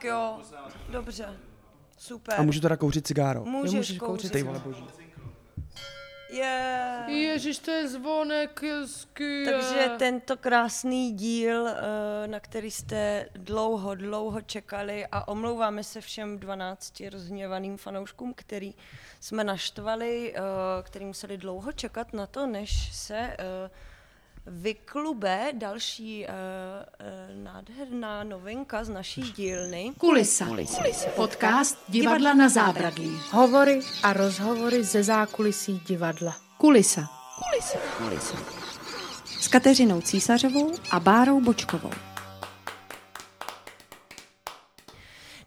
tak jo, dobře. Super. A můžu teda kouřit cigáro? Můžeš, můžeš kouřit. kouřit. Ty vole boží. Je. Ježíš, to je zvonek, hezký. Takže tento krásný díl, eh, na který jste dlouho, dlouho čekali a omlouváme se všem 12 rozhněvaným fanouškům, který jsme naštvali, eh, který museli dlouho čekat na to, než se eh, vyklube další eh, eh, nádherná novinka z naší dílny. Kulisa. Kulisa. Podcast Divadla na zábradlí. Hovory a rozhovory ze zákulisí divadla. Kulisa. Kulisa. Kulisa. S Kateřinou Císařovou a Bárou Bočkovou.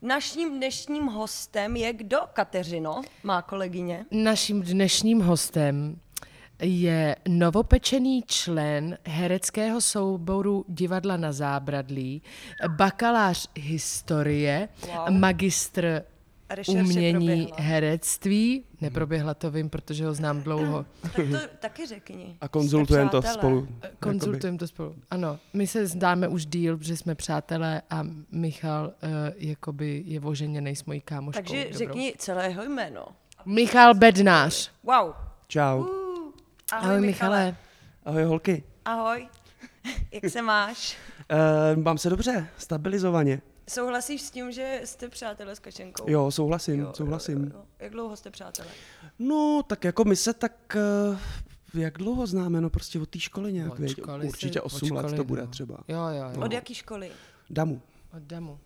Naším dnešním hostem je kdo, Kateřino, má kolegyně? Naším dnešním hostem je novopečený člen hereckého souboru Divadla na zábradlí, bakalář historie, Wow. magistr umění proběhla. herectví. Neproběhla to, vím, protože ho znám dlouho. Tak to taky řekni. A konzultujeme to spolu. Konzultujeme to spolu. Ano, my se zdáme už díl, že jsme přátelé a Michal uh, jakoby je oženěnej s mojí kámoškou. Takže dobrou. řekni celé jeho jméno. Michal Bednář. Wow. Čau. Uh, ahoj, Ahoj, Michale. Michale. Ahoj holky. Ahoj. Jak se máš? Uh, mám se dobře, stabilizovaně. Souhlasíš s tím, že jste přátelé s Kačenkou? Jo, souhlasím, souhlasím. Jo, jo. Jak dlouho jste přátelé? No, tak jako my se tak, uh, jak dlouho známe, no prostě od té školy nějak, Od věď. školy Určitě se- 8 od let školy, to bude no. třeba. Jo, jo, jo. Od jaké školy? Damu. Od Damu.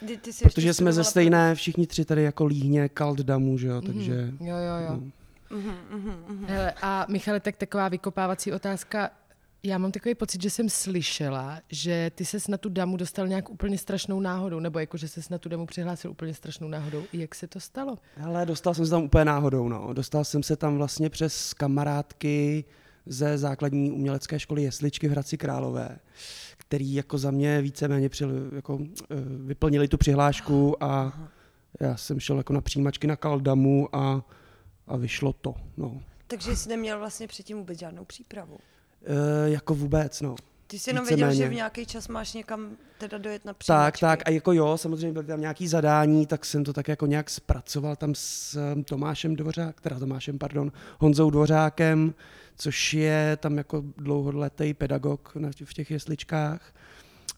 Kdy ty jsi Protože jsme ze stejné, všichni tři tady jako líhně kalt damu, že jo, takže... Jo, jo, jo. No. Hele, a Michale, tak taková vykopávací otázka. Já mám takový pocit, že jsem slyšela, že ty ses na tu damu dostal nějak úplně strašnou náhodou, nebo jako, že ses na tu damu přihlásil úplně strašnou náhodou. Jak se to stalo? Hele, dostal jsem se tam úplně náhodou, no. Dostal jsem se tam vlastně přes kamarádky ze základní umělecké školy Jesličky v Hradci Králové, který jako za mě víceméně přil, jako, eh, vyplnili tu přihlášku a já jsem šel jako na přijímačky na Kaldamu a, a vyšlo to, no. Takže jsi neměl vlastně předtím vůbec žádnou přípravu. E, jako vůbec, no. Ty jsi jenom věděl, že Víceméně. v nějaký čas máš někam teda dojet na Tak, přijímačky. tak, a jako jo, samozřejmě byly tam nějaký zadání, tak jsem to tak jako nějak zpracoval tam s um, Tomášem Dvořák, teda Tomášem, pardon, Honzou Dvořákem, což je tam jako dlouholetý pedagog v těch jesličkách.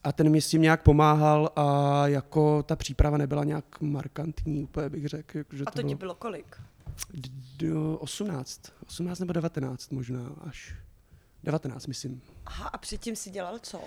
A ten mi s tím nějak pomáhal a jako ta příprava nebyla nějak markantní, úplně bych řekl. Jako, že A to ti bylo kolik? Do 18, 18 nebo 19 možná až. 19, myslím. Aha, a předtím si dělal co?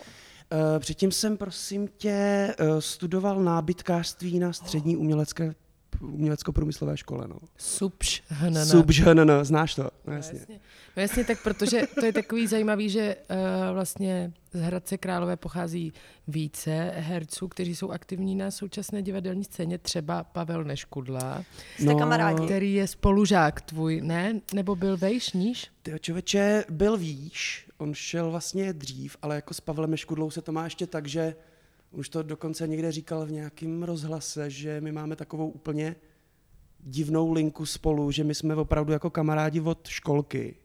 Eh, Předtím jsem, prosím tě, eh, studoval nábytkářství na střední umělecké umělecko-průmyslové škole. No. Subš, hnana. Subžhnn, znáš to? No, No jasně. jasně. no jasně, tak protože to je takový zajímavý, že uh, vlastně z Hradce Králové pochází více herců, kteří jsou aktivní na současné divadelní scéně, třeba Pavel Neškudla, Jste No, kamarádi? který je spolužák tvůj, ne? Nebo byl vejš, níž? Ty člověče byl výš, on šel vlastně dřív, ale jako s Pavlem Škudlou se to má ještě tak, že už to dokonce někde říkal v nějakém rozhlase, že my máme takovou úplně divnou linku spolu, že my jsme opravdu jako kamarádi od školky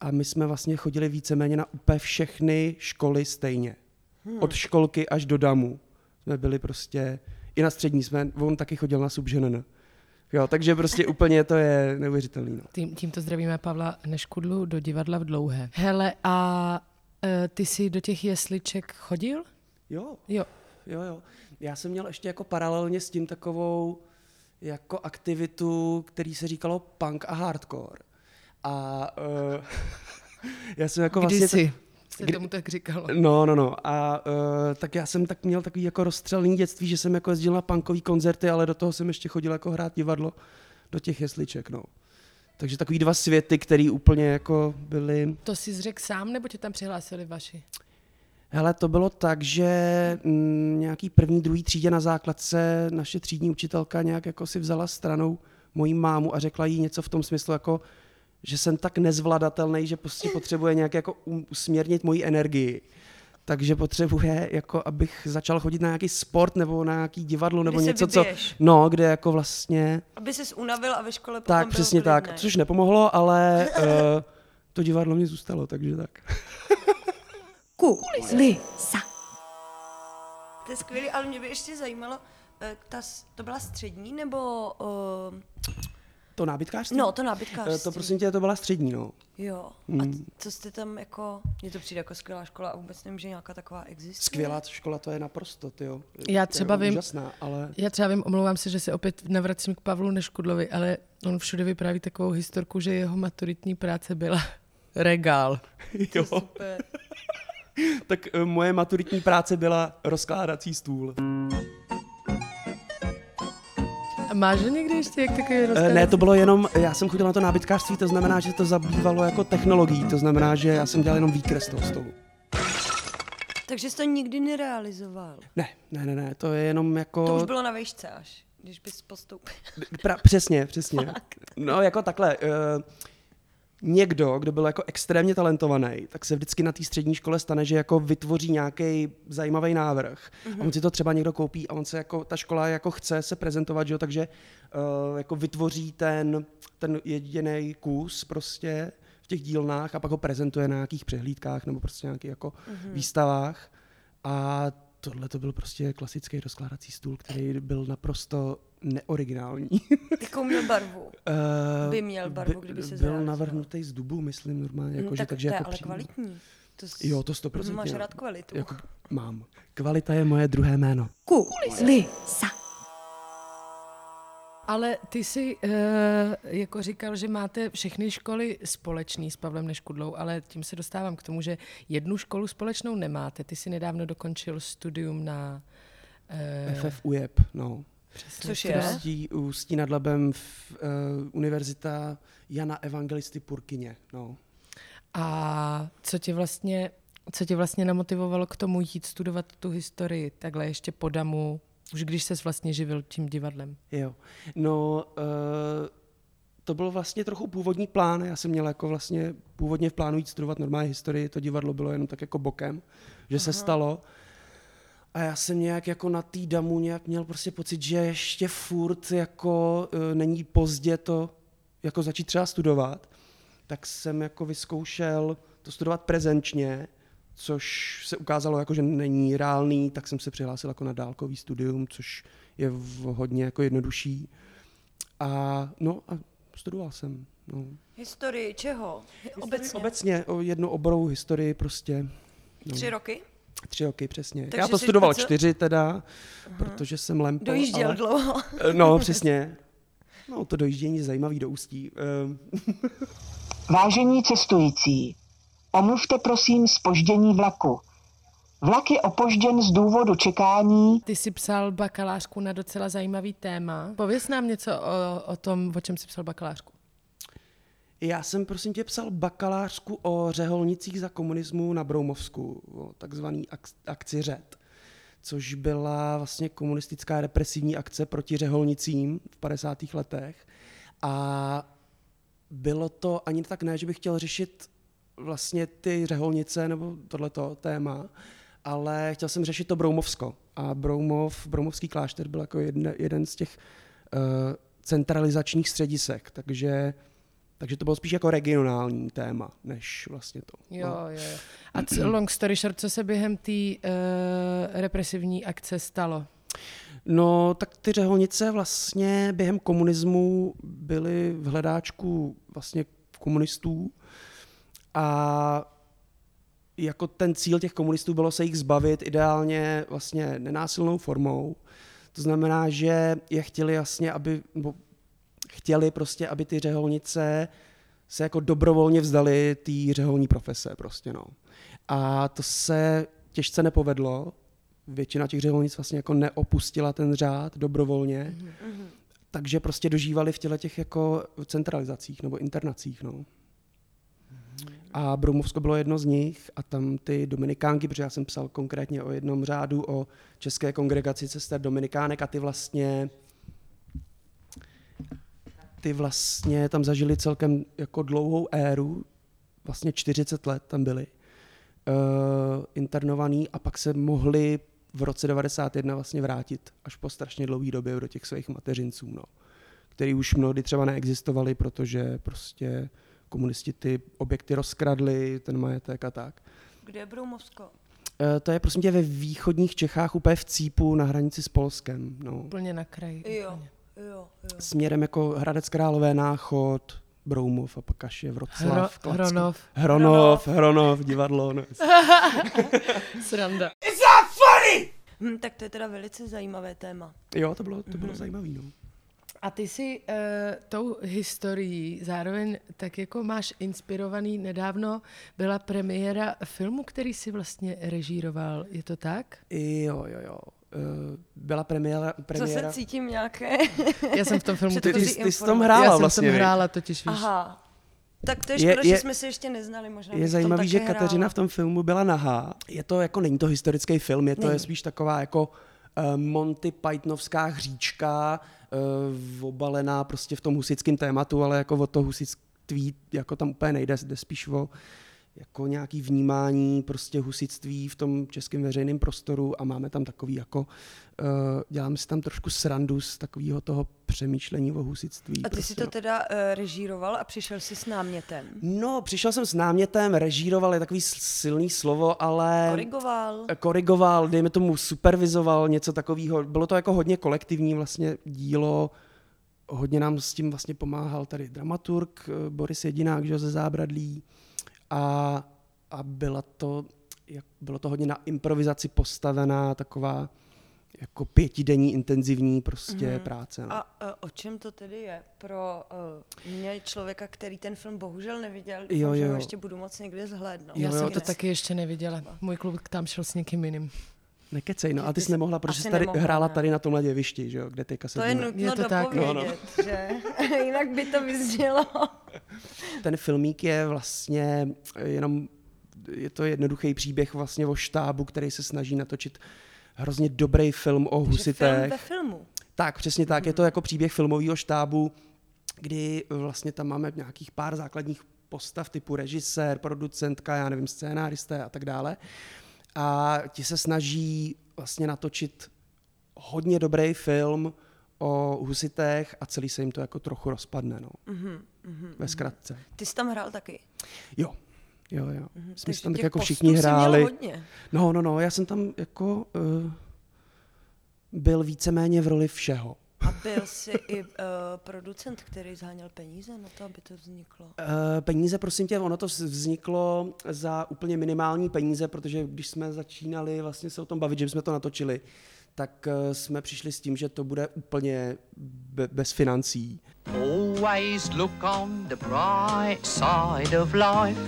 a my jsme vlastně chodili víceméně na úplně všechny školy stejně. Hmm. Od školky až do damu. Jsme byli prostě, i na střední jsme, on taky chodil na subženen. Jo, takže prostě úplně to je neuvěřitelný. No. Tím, tímto zdravíme Pavla Neškudlu do divadla v Dlouhé. Hele, a uh, ty jsi do těch jesliček chodil? Jo, Jo. Jo, jo. Já jsem měl ještě jako paralelně s tím takovou jako aktivitu, který se říkalo punk a hardcore. A uh, já jsem jako vlastně... Kdysi se tomu tak říkalo. No, no, no. A uh, tak já jsem tak měl takový jako rozstřelný dětství, že jsem jako jezdil na punkový koncerty, ale do toho jsem ještě chodil jako hrát divadlo do těch jesliček, no. Takže takový dva světy, který úplně jako byly To jsi řekl sám, nebo tě tam přihlásili vaši? Hele, to bylo tak, že mm, nějaký první, druhý třídě na základce naše třídní učitelka nějak jako si vzala stranou mojí mámu a řekla jí něco v tom smyslu jako, že jsem tak nezvladatelný, že prostě potřebuje nějak jako um- usměrnit moji energii. Takže potřebuje, jako abych začal chodit na nějaký sport nebo na nějaký divadlo nebo se něco, co... No, kde jako vlastně... Aby ses unavil a ve škole potom Tak, přesně tak. Což nepomohlo, ale uh, to divadlo mě zůstalo, takže tak. Kulisa. To je skvělé, ale mě by ještě zajímalo, eh, ta, to byla střední nebo... Uh, To nábytkářství? no, to Eh, nábytkářství. To prosím tě, to byla střední, no. Jo. Hmm. A co jste tam jako... Mně to přijde jako skvělá škola a vůbec nevím, že nějaká taková existuje. Skvělá škola, to je naprosto, tyjo. Já To třeba je vím- Úžasná, ale... Já třeba vím, omlouvám se, že se opět navracím k Pavlu Neškudlovi, ale on všude vypráví takovou historku, že jeho maturitní práce byla regál. Jo. Super. Tak eh, moje maturitní práce byla rozkládací stůl. A máš ho někdy ještě jak takový Eh, rozklad? Ne, to bylo jenom, já jsem chodil na to nábytkářství, to znamená, že to zabývalo jako technologií, to znamená, že já jsem dělal jenom výkres toho stolu. Takže jsi to nikdy nerealizoval. Ne, ne, ne, ne, to je jenom jako... To už bylo na výšce až, když bys postoupil. Pra, přesně, přesně. No jako takhle, uh, někdo, kdo byl jako extrémně talentovaný, tak se vždycky na té střední škole stane, že jako vytvoří nějaký zajímavý návrh. Mm-hmm. A on si to třeba někdo koupí a on se jako, ta škola jako chce se prezentovat, že jo, takže uh, jako vytvoří ten, ten jediný kus prostě v těch dílnách a pak ho prezentuje na nějakých přehlídkách nebo prostě nějakých jako mm-hmm. výstavách. A tohle to byl prostě klasický rozkládací stůl, který byl naprosto neoriginální. Jakou měl barvu? Eh, By měl barvu, kdyby se Byl navrhnutý z dubu, myslím normálně. Jako, že, tak takže to je jako ale přímo- kvalitní. To s... Jo, to 100%. Máš rád kvalitu. Jako, mám. Kvalita je moje druhé jméno. Kulisa. Ale ty jsi uh, jako říkal, že máte všechny školy společný s Pavlem Neškudlou, ale tím se dostávám k tomu, že jednu školu společnou nemáte. Ty jsi nedávno dokončil studium na... Uh, FF UJEP, no. Což je? Ústí nad Labem v, uh, Univerzita Jana Evangelisty Purkyně, no. A co tě vlastně, co tě vlastně namotivovalo k tomu jít studovat tu historii takhle ještě po damu, už když ses vlastně živil tím divadlem? Jo. No, uh, to byl vlastně trochu původní plán. Já jsem měl jako vlastně původně v plánu jít studovat normální historii, to divadlo bylo jenom tak jako bokem, že se stalo. A já jsem nějak jako na té damu nějak měl prostě pocit, že ještě furt jako uh, není pozdě to jako začít třeba studovat. Tak jsem jako vyzkoušel to studovat prezenčně, což se ukázalo jako, že není reálný, tak jsem se přihlásil jako na dálkový studium, což je v hodně jako jednodušší. A no a studoval jsem. No. Historii čeho? Obecně. Obecně o jednu oborovou historii prostě. No. Tři roky? Tři roky, přesně. Takže Já to jsi studoval čtyři teda, protože jsem lempl. Dojížděl ale... dlouho. No, přesně. No, to dojíždění je zajímavý do ústí. Ehm, Vážení cestující, omluvte prosím spoždění vlaku. Vlak je opožděn z důvodu čekání Ty jsi psal bakalářku na docela zajímavý téma. Pověz nám něco o, o tom, o čem jsi psal bakalářku. Já jsem, prosím tě, psal bakalářku o řeholnicích za komunismu na Broumovsku, o takzvaný ak- akci řet, což byla vlastně komunistická represivní akce proti řeholnicím v 50. letech. A bylo to ani tak ne, že bych chtěl řešit vlastně ty řeholnice nebo tohleto téma, ale chtěl jsem řešit to Broumovsko. A Broumov, Broumovský klášter byl jako jedne, jeden z těch uh, centralizačních středisek, takže takže to bylo spíš jako regionální téma, než vlastně to. Jo, No. jo. A co, long story short, co se během té uh, represivní akce stalo? No, tak ty řeholnice vlastně během komunismu byly v hledáčku vlastně komunistů a jako ten cíl těch komunistů bylo se jich zbavit ideálně vlastně nenásilnou formou. To znamená, že je chtěli jasně, aby, nebo chtěli prostě, aby ty řeholnice se jako dobrovolně vzdali té řeholní profese prostě, no. A to se těžce nepovedlo. Většina těch řeholnic vlastně jako neopustila ten řád dobrovolně. Mm-hmm. Takže prostě dožívali v těle těch jako centralizacích nebo internacích, no. A Broumovsko bylo jedno z nich a tam ty dominikánky, protože já jsem psal konkrétně o jednom řádu, o České kongregaci sester dominikánek a ty vlastně ty vlastně tam zažili celkem jako dlouhou éru, vlastně 40 let tam byli uh, internovaný a pak se mohli v roce 91 vlastně vrátit až po strašně dlouhé době do těch svých mateřinců, no, který už mnohdy třeba neexistovali, protože prostě komunisti ty objekty rozkradli, ten majetek a tak. Kde je Broumovsko? Uh, to je prosím tě ve východních Čechách, úplně v Cípu, na hranici s Polskem. No. Úplně na kraji. Jo, úplně. Jo, jo. Směrem jako Hradec Králové, Náchod, Broumov a pak až je Vroclav. Hro, Hronov. Hronov, Hronov, divadlo. No. Sranda. Hm, tak to je teda velice zajímavé téma. Jo, to bylo, to bylo zajímavé. No. A ty si uh, tou historií zároveň tak jako máš inspirovaný, nedávno byla premiéra filmu, který si vlastně režíroval, je to tak? Jo, jo, jo. Uh, byla premiéra. premiéra. Zase cítím nějaké... Já jsem v tom filmu Ty, totiž... ty, ty jsi tam informace. hrála já jsem vlastně. tam hrála totiž, víš. Aha. Tak to je Je- škoda, je- že jsme se ještě neznali. Možná Je tom zajímavý, že Kateřina hrála. v tom filmu byla nahá. Je to jako, není to historický film, je to je spíš taková jako uh, Monty Pythonovská hříčka, uh, obalená prostě v tom husickém tématu, ale jako o to husitství jako tam úplně nejde, jde spíš o jako nějaký vnímání prostě husitství v tom českém veřejném prostoru a máme tam takový jako, uh, děláme si tam trošku srandu z takového toho přemýšlení o husitství. A ty prostě, si to no. teda uh, režíroval a přišel si s námětem. No, přišel jsem s námětem, režíroval je takový silný slovo, ale Korigoval. korigoval, dejme tomu supervizoval, něco takového. Bylo to jako hodně kolektivní vlastně dílo, hodně nám s tím vlastně pomáhal tady dramaturg eh, Boris Jedinák, že ze Zábradlí a, a byla to, jak, bylo to hodně na improvizaci postavená taková jako pětidenní intenzivní prostě mm-hmm. práce. No. A uh, o čem to tedy je pro uh, mě, člověka, který ten film bohužel neviděl, Jo, jo, že ho ještě budu moc někde zhlédnout. Já Jo, jsem to- taky ještě neviděla. Můj klub tam šel s někým jiným. Nekecej, no a ty jsi nemohla, protože jsi tady nemohla, hrála ne. tady na tomhle děvišti, že jo, kde teďka se To je nutno Je to tak? dopovědět, No, že jinak by to vyznělo. ten filmík je vlastně jenom, je to jednoduchý příběh vlastně o štábu, který se snaží natočit hrozně dobrý film o Že film husitech. ve filmu. Tak, přesně tak. Je to jako příběh filmového štábu, kdy vlastně tam máme nějakých pár základních postav typu režisér, producentka, já nevím, scénáristé a tak dále. A ti se snaží vlastně natočit hodně dobrý film o husitech a celý se jim to jako trochu rozpadne, no. Mhm, Ve zkratce. Ty jsi tam hrál taky. Jo, jo, jo. Jsme Mhm, Takže tam tak jako všichni hráli. hodně. No, no, no, já jsem tam jako uh, byl víceméně v roli všeho. A byl jsi i uh, producent, který zháněl peníze na to, aby to vzniklo. Uh, peníze, prosím tě, ono to vz- vzniklo za úplně minimální peníze, protože když jsme začínali vlastně se o tom bavit, že jsme to natočili, tak uh, jsme přišli s tím, že to bude úplně be- bez financí. Always look on the bright side of life.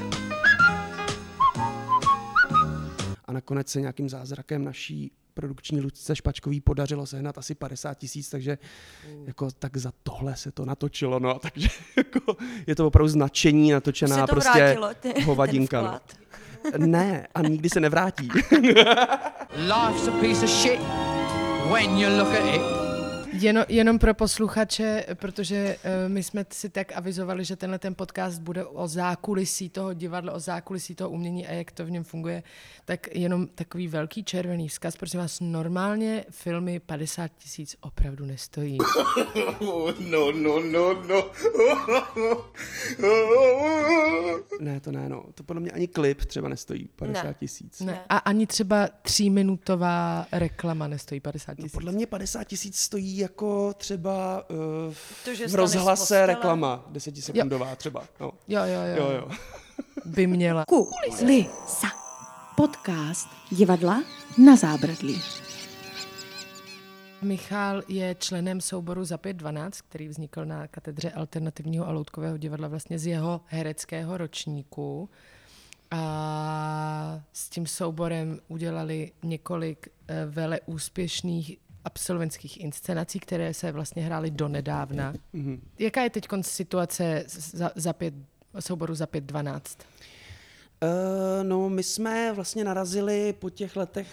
A nakonec se nějakým zázrakem naší produkční Lucce Špačkový podařilo sehnat asi 50 tisíc, takže jako tak za tohle se to natočilo, no, takže jako je to opravdu značení natočená se to prostě vrátilo, ty, hovadinka. ten no. vklad. Ne, a nikdy se nevrátí. Life's a piece of shit when you look at it. Jenom, jenom pro posluchače, protože uh, my jsme si tak avizovali, že tenhle ten podcast bude o zákulisí toho divadla, o zákulisí toho umění a jak to v něm funguje, tak jenom takový velký červený vzkaz, prosím vás, normálně filmy 50 tisíc opravdu nestojí. ne, to ne, no. To podle mě ani klip třeba nestojí 50 Ne. tisíc. Ne. A ani třeba tříminutová reklama nestojí 50 No, tisíc. podle mě 50 tisíc stojí jako třeba uh, To, že v rozhlase reklama, desetisekundová třeba. No. Jo, jo, jo, Jo, jo. by měla. Kulisa. Podcast divadla na zábradlí. Michal je členem souboru za 512, který vznikl na katedře alternativního a loutkového divadla vlastně z jeho hereckého ročníku. A s tím souborem udělali několik eh, vele úspěšných absolventských inscenací, které se vlastně hrály donedávna. Mm-hmm. Jaká je teď situace za, za pět, souboru za 512? Uh, no, my jsme vlastně narazili po těch letech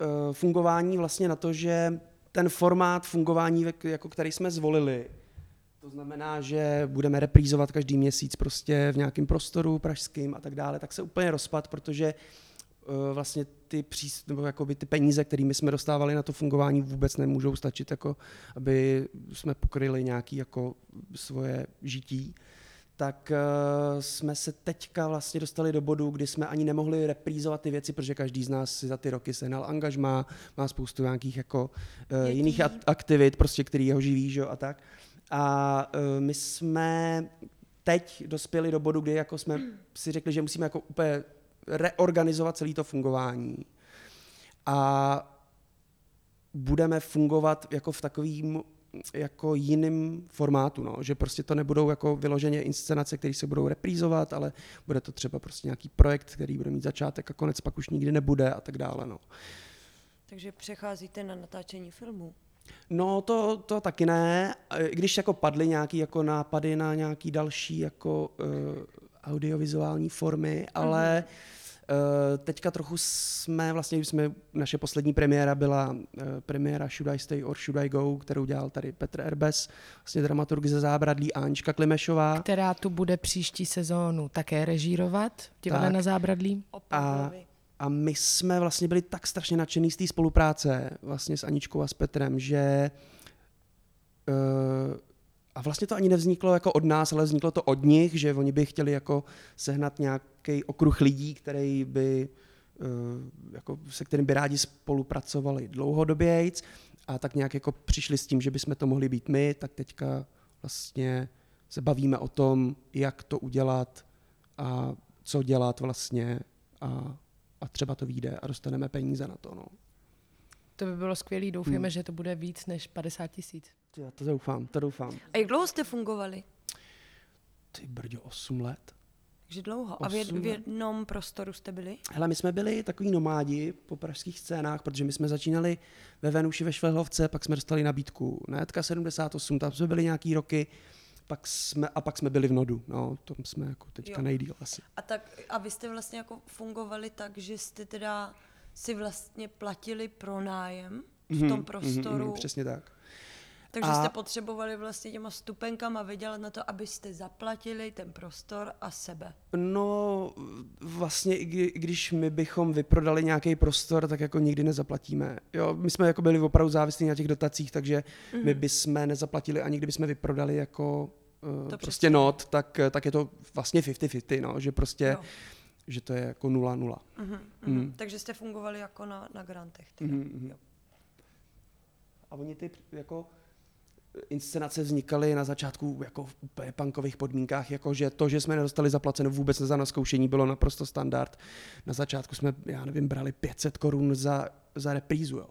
uh, fungování vlastně na to, že ten formát fungování, jako který jsme zvolili, to znamená, že budeme reprízovat každý měsíc prostě v nějakém prostoru pražským a tak dále, tak se úplně rozpad, protože uh, vlastně ty, přís, nebo jakoby ty peníze, kterými jsme dostávali na to fungování, vůbec nemůžou stačit, jako, aby jsme pokryli nějaké jako svoje žití. tak uh, jsme se teďka vlastně dostali do bodu, kdy jsme ani nemohli reprízovat ty věci, protože každý z nás si za ty roky sehnal angažmá, má spoustu nějakých jako uh, jiných at- aktivit, prostě, který jeho živí, že? a tak. A uh, my jsme teď dospěli do bodu, kdy jako jsme si řekli, že musíme jako úplně reorganizovat celé to fungování. A budeme fungovat jako v takovým jako jiným formátu, no. že prostě to nebudou jako vyloženě inscenace, které se budou reprízovat, ale bude to třeba prostě nějaký projekt, který bude mít začátek a konec pak už nikdy nebude a tak dále. No. Takže přecházíte na natáčení filmů. No to, to taky ne, i když jako padly nějaký jako nápady na nějaký další jako uh, audiovizuální formy, ale uh, teďka trochu jsme, vlastně jsme, naše poslední premiéra byla uh, premiéra Should I Stay or Should I Go, kterou dělal tady Petr Erbes, vlastně dramaturg ze Zábradlí Anička Klimešová. Která tu bude příští sezónu také režírovat, divadle na Zábradlí. A, a my jsme vlastně byli tak strašně nadšený z té spolupráce vlastně s Aničkou a s Petrem, že uh, a vlastně to ani nevzniklo jako od nás, ale vzniklo to od nich, že oni by chtěli jako sehnat nějaký okruh lidí, který by, uh, jako, se kterým by rádi spolupracovali dlouhodobějc a tak nějak jako přišli s tím, že bychom to mohli být my, tak teďka vlastně se bavíme o tom, jak to udělat a co dělat vlastně a, a třeba to vyjde a dostaneme peníze na to. No. To by bylo skvělé, doufáme, že to bude víc než 50 tisíc. Já to doufám, to doufám. A jak dlouho jste fungovali? Ty brďo, 8 let. Takže dlouho. A v, jed, v jednom prostoru jste byli? Hele, my jsme byli takový nomádi po pražských scénách, protože my jsme začínali ve Venuši ve Švehlovce, pak jsme dostali nabídku na Jetka 78, tam jsme byli nějaký roky, pak jsme, a pak jsme byli v Nodu, no, tom jsme jako teďka Jo. nejdíl asi. A, tak, a vy jste vlastně jako fungovali tak, že jste teda si vlastně platili pronájem v tom prostoru. Mhm, přesně tak. Takže A- jste potřebovali vlastně těma stupenkama vydělat na to, abyste zaplatili ten prostor a sebe. No, vlastně, i kdy- i když my bychom vyprodali nějaký prostor, tak jako nikdy nezaplatíme. Jo, my jsme jako byli opravdu závislí na těch dotacích, takže mm-hmm. my bychom nezaplatili ani kdybychom vyprodali jako uh, To prostě not, tak, tak je to vlastně 50-50, no, že prostě, Jo. že to je jako 0-0. Mhm, mhm. Takže jste fungovali jako na, na grantech. Teda. Mhm, Jo. A oni ty jako inscenace vznikaly na začátku jako v úplně punkových podmínkách, jako že to, že jsme nedostali zaplaceno vůbec za naskoušení, bylo naprosto standard. Na začátku jsme, já nevím, brali 500 korun za, za reprízu, jo.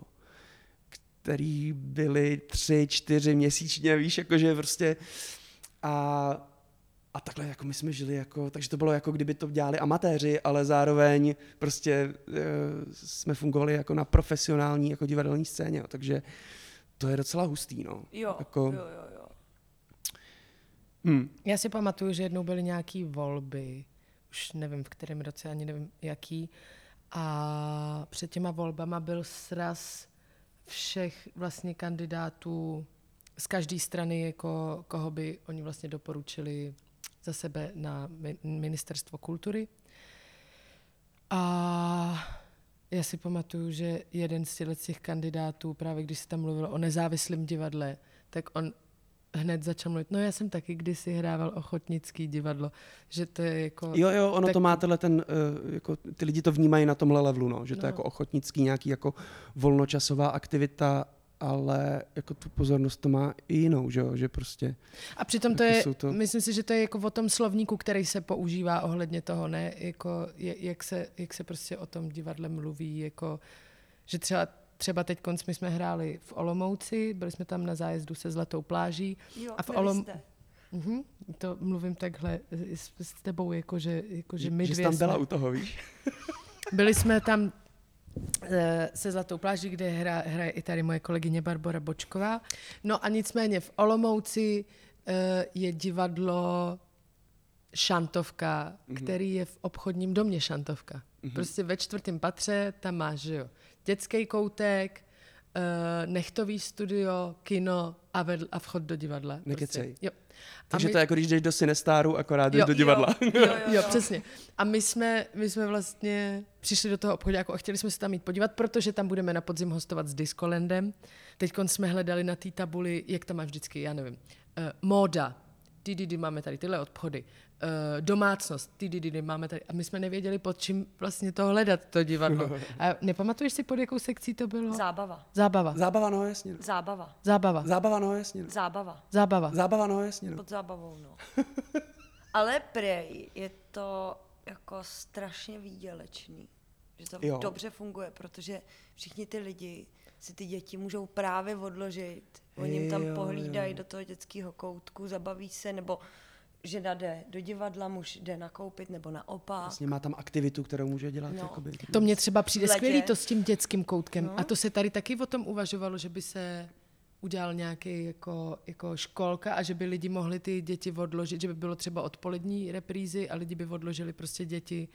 který byly tři, čtyři měsíčně, víš, jakože prostě a a takhle jako my jsme žili jako, takže to bylo jako kdyby to dělali amatéři, ale zároveň prostě e, jsme fungovali jako na profesionální jako divadelní scéně, jo, takže to je docela hustý, no. Jo, jako, jo, jo, jo. Hm, Já si pamatuju, že jednou byly nějaké volby, už nevím v kterém roce, ani nevím jaký, a před těma volbama byl sraz všech vlastně kandidátů z každé strany, jako koho by oni vlastně doporučili za sebe na mi- ministerstvo kultury. A já si pamatuju, že jeden z těch kandidátů, právě když se tam mluvilo o nezávislém divadle, tak on hned začal mluvit, no já jsem taky kdysi hrával ochotnický divadlo, že to je jako... jo, jo, ono tak- to má tenhle ten, uh, jako, ty lidi to vnímají na tomhle levelu, no, že to je No. jako ochotnický nějaký jako volnočasová aktivita, ale jako tu pozornost to má i jinou, že jo, že prostě, A přitom to Jako je, to- myslím si, že to je jako o tom slovníku, který se používá ohledně toho, ne, jako je, jak, se, jak se prostě o tom divadle mluví, jako, že třeba třeba teď my jsme hráli v Olomouci, byli jsme tam na zájezdu se Zlatou pláží. Jo, A v Olom-. Mhm, to mluvím takhle s, s tebou, jako že, jako, že že, my že jsi dvě tam byla jsme, u toho, víš. byli jsme tam se Zlatou pláží, kde hra, hraje i tady moje kolegyně Barbara Bočková. No a nicméně v Olomouci eh, je divadlo Šantovka, mm-hmm. který je v obchodním domě Šantovka. Mm-hmm. Prostě ve čtvrtém patře tam máš, že jo, dětský koutek, uh, nechtový studio, kino a, vedl, a vchod do divadla. Nekecej. Prostě. Jo. Takže my- to je jako když jdeš do Sinestáru, akorát jdeš Jo, do divadla. Jo, jo, jo, Jo, jo. přesně. A my jsme, my jsme vlastně přišli do toho obchodu a chtěli jsme se tam jít podívat, protože tam budeme na podzim hostovat s Discolandem. Teď jsme hledali na té tabuli, jak to máš vždycky, já nevím, uh, móda, ty, ty, ty, máme tady tyhle obchody, domácnost, ty, ty, ty, máme tady. A my jsme nevěděli, pod čím vlastně to hledat, to divadlo. A nepamatuješ si, pod jakou sekcí to bylo? Zábava. Zábava. Zábava, no jasně. Zábava. Zábava. Zábava, no jasně. Zábava. Zábava. Zábava, no jasně. No. Pod zábavou, no. Ale prej je to jako strašně výdělečný. Že to Jo. dobře funguje, protože všichni ty lidi si ty děti můžou právě odložit. Oni jim tam pohlídají do toho dětského koutku, zabaví se, nebo žena jde do divadla, muž jde nakoupit, nebo naopak. Vlastně má tam aktivitu, kterou může dělat. No. Jakoby. To mně třeba přijde skvělý to s tím dětským koutkem. No. A to se tady taky o tom uvažovalo, že by se udělal nějaký jako, jako školka a že by lidi mohli ty děti odložit, že by bylo třeba odpolední reprízy a lidi by odložili prostě děti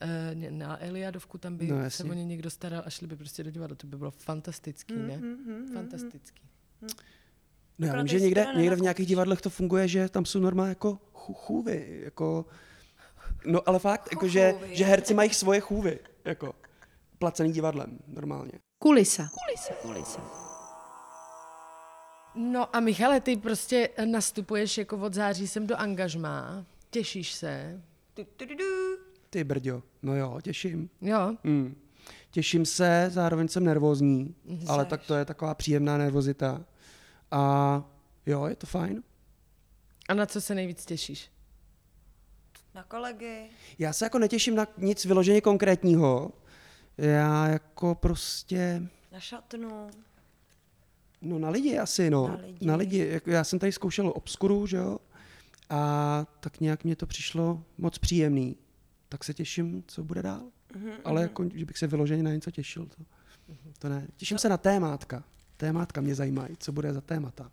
eh, na Eliadovku, tam by No, se o ně někdo staral a šli by prostě do divadla. To by bylo fantastický, ne? Fantastický. No já vím, že někde, někde v nějakých divadlech to funguje, že tam jsou normálně jako chů- chůvy, jako... No ale fakt, jako že, že herci mají svoje chůvy, jako placený divadlem, normálně. Kulisa. No a Michale, ty prostě nastupuješ jako od září sem do angažmá. Těšíš se? Ty brďo, no jo, těším. Jo? Mm. Těším se, zároveň jsem nervózní, ale Seš. tak to je taková příjemná nervozita. A jo, je to fajn. A na co se nejvíc těšíš? Na kolegy. Já se jako netěším na nic vyloženě konkrétního. Já jako prostě, Na šatnu. no na lidi asi, no. Na lidi. Na lidi. Jako já jsem tady zkoušel obskuru, že jo. A tak nějak mě to přišlo moc příjemný. Tak se těším, co bude dál. Mhm, Ale jako, že bych se vyloženě na něco těšil, to, to ne. Těším se na témátka. Témátka mě zajímají, co bude za témata.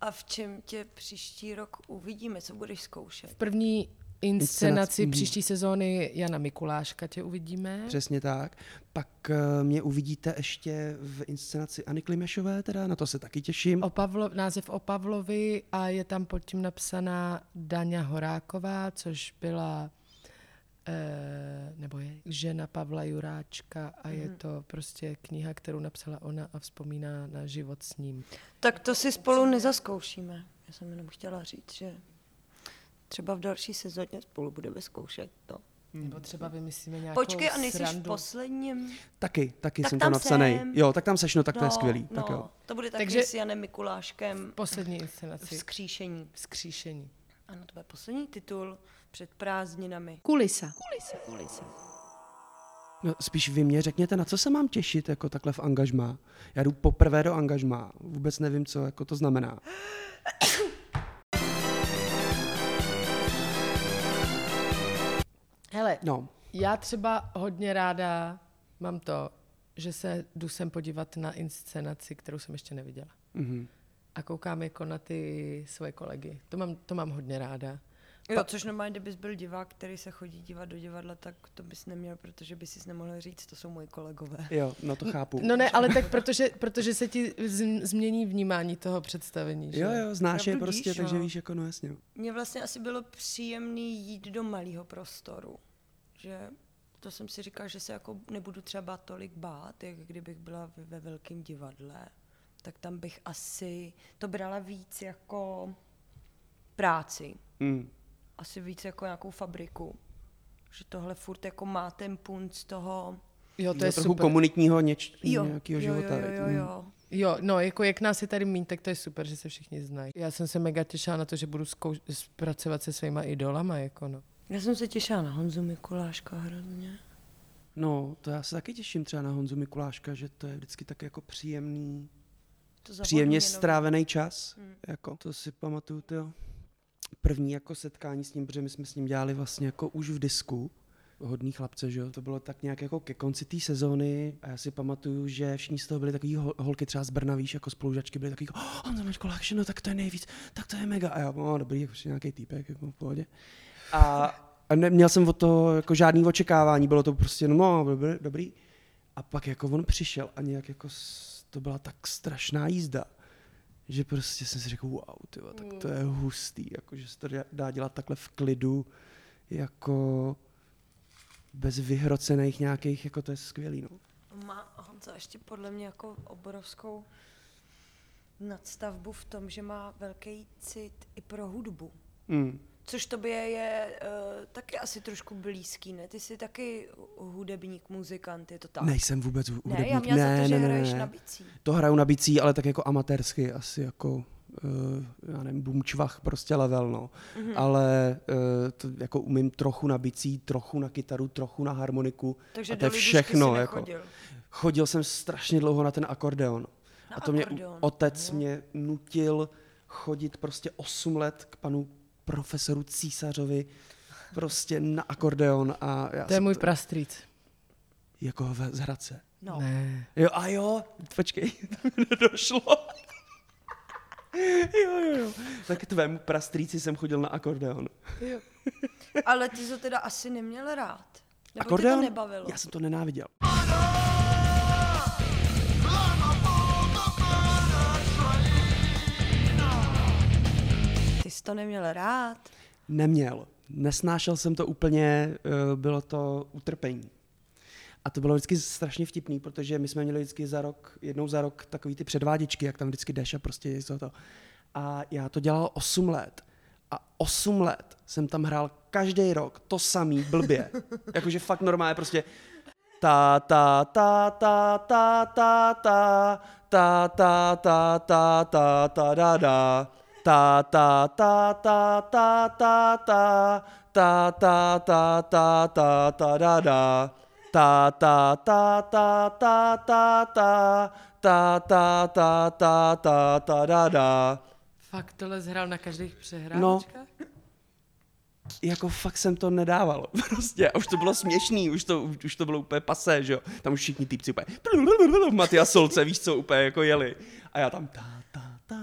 A v čem tě příští rok uvidíme, co budeš zkoušet? V první inscenaci Inscenaci, mhm. příští sezóny Jana Mikuláška tě uvidíme. Přesně tak. Pak eh, mě uvidíte ještě v inscenaci Anny Klimešové, teda na to se taky těším. O Pavlo, název o Pavlovi a je tam pod tím napsaná Daňa Horáková, což byla eh, nebo je žena Pavla Juráčka a je to prostě kniha, kterou napsala ona a vzpomíná na život s ním. Tak to si spolu nezaskoušíme. Já jsem jenom chtěla říct, že třeba v další sezóně spolu budeme zkoušet to. Nebo třeba vymyslíme nějakou Počkej, a nejsi v srandu. posledním? Taky, taky Tak jsem tam tam napsaný. jsem. Jo, tak tam seš, no tak to je No, skvělý. No, Tak jo. to bude taky Takže- s Janem Mikuláškem Poslední inscenaci. vzkříšení. Vzkříšení. Ano, to bude poslední titul před prázdninami. Kulisa. No, spíš vy mě řekněte, na co se mám těšit jako takhle v angažmá. Já jdu poprvé do angažmá. Vůbec nevím, co jako to znamená. Hele, No, já třeba hodně ráda mám to, že se jdu sem podívat na inscenaci, kterou jsem ještě neviděla. mhm. A koukám jako na ty svoje kolegy. To mám, to mám hodně ráda. Jo, což normálně, kdybys byl divák, který se chodí dívat do divadla, tak to bys neměl, protože bys si nemohl říct, to jsou moji kolegové. jo, no to chápu. No ne, ale tak protože, protože se ti z, změní vnímání toho představení. Že? Jo, jo, znáš je prostě, víš, takže no. víš, jako no jasně. Mně vlastně asi bylo příjemný jít do malého prostoru, že to jsem si říkala, že se jako nebudu třeba tolik bát, jak kdybych byla ve, ve velkém divadle, tak tam bych asi to brala víc jako práci, Mm. Asi víc jako nějakou fabriku. Že tohle furt jako má ten punt z toho, Jo, to je trochu super. komunitního něč, jo, nějakého jo, života. jo, jo, jo, mm. jo. Jo, no, jako jak nás je tady míň, tak to je super, že se všichni znají. Já jsem se mega těšila na to, že budu zkouš- pracovat se svýma idolama, jako no. Já jsem se těšila na Honzu Mikuláška hrozně. No, to já se taky těším třeba na Honzu Mikuláška, že to je vždycky tak jako příjemný, To za příjemně odměnou. strávený čas. Hmm. Jako, to si pamatuju, tyjo. První jako setkání s ním, protože my jsme s ním dělali vlastně jako už v disku, hodný chlapce, že jo. To bylo tak nějak jako ke konci té sezóny a já si pamatuju, že všichni z toho byli takový hol- holky třeba z Brna, víš, jako spolužačky byly takový, oh, Honza Mikuláš, no tak to je nejvíc, tak to je mega. A já, no dobrý, jako prostě nějaký týpek, jako v pohodě. A, a neměl jsem od toho jako žádný očekávání, bylo to prostě, no dobrý, dobrý. A pak jako on přišel a nějak jako to byla tak strašná jízda, že prostě jsem si řekl, wow, tyva, tak to je hustý, jako, že se to dá- dá dělat takhle v klidu, jako bez vyhrocených nějakých, jako to je skvělý, no. Má Honza ještě podle mě jako obrovskou nadstavbu v tom, že má velký cit i pro hudbu. Mm. Což tobě je uh, taky asi trošku blízký, ne? Ty jsi taky hudebník, muzikant, je to tak? Nejsem vůbec hudebník. ne, já měla ne, za to, že ne, hraješ ne. na bicí. To hraju na bicí, ale tak jako amatérsky, asi jako, uh, já nevím, bumčvach prostě level, no. Mhm. Mm-hmm. Ale uh, to jako umím trochu na bicí, trochu na kytaru, trochu na harmoniku. Takže a to je všechno. Jako. Chodil jsem strašně dlouho na ten akordeon. Na a to mě akordeon, otec mě nutil chodit prostě 8 let k panu profesoru Císařovi prostě na akordeon a já To je můj prastrýc. jako ve, z Hradce. No. Ne. Jo, a jo, počkej, to mi nedošlo. jo, jo, jo. Tak tvému prastrýci jsem chodil na akordeon. Ale ty to teda asi neměl rád. Nebo akordeon? tě to nebavilo? Já jsem to nenáviděl. Ty jsi to neměl rád? Neměl. Nesnášel jsem to úplně, eh, bylo to utrpení. A to bylo vždycky strašně vtipný, protože my jsme měli vždycky za rok, jednou za rok takový ty předváděčky, jak tam vždycky jdeš a prostě je to. A já to dělal 8 let. A 8 let jsem tam hrál každý rok to samý blbě. Jakože fakt normálně prostě ta ta ta ta ta ta ta ta ta ta ta ta ta da da ta ta ta ta ta ta ta ta ta ta ta ta ta da da ta ta ta ta ta ta ta ta ta ta ta ta ta da da Fakt tohle zhrál na každých No. přehrávačkách? jako fakt jsem to nedával. Prostě. A už to bylo směšný, už to, už to bylo úplně pasé, že jo. Tam už všichni týpci úplně Matia Solce, víš co, úplně jako jeli. A já tam ta, ta, ta.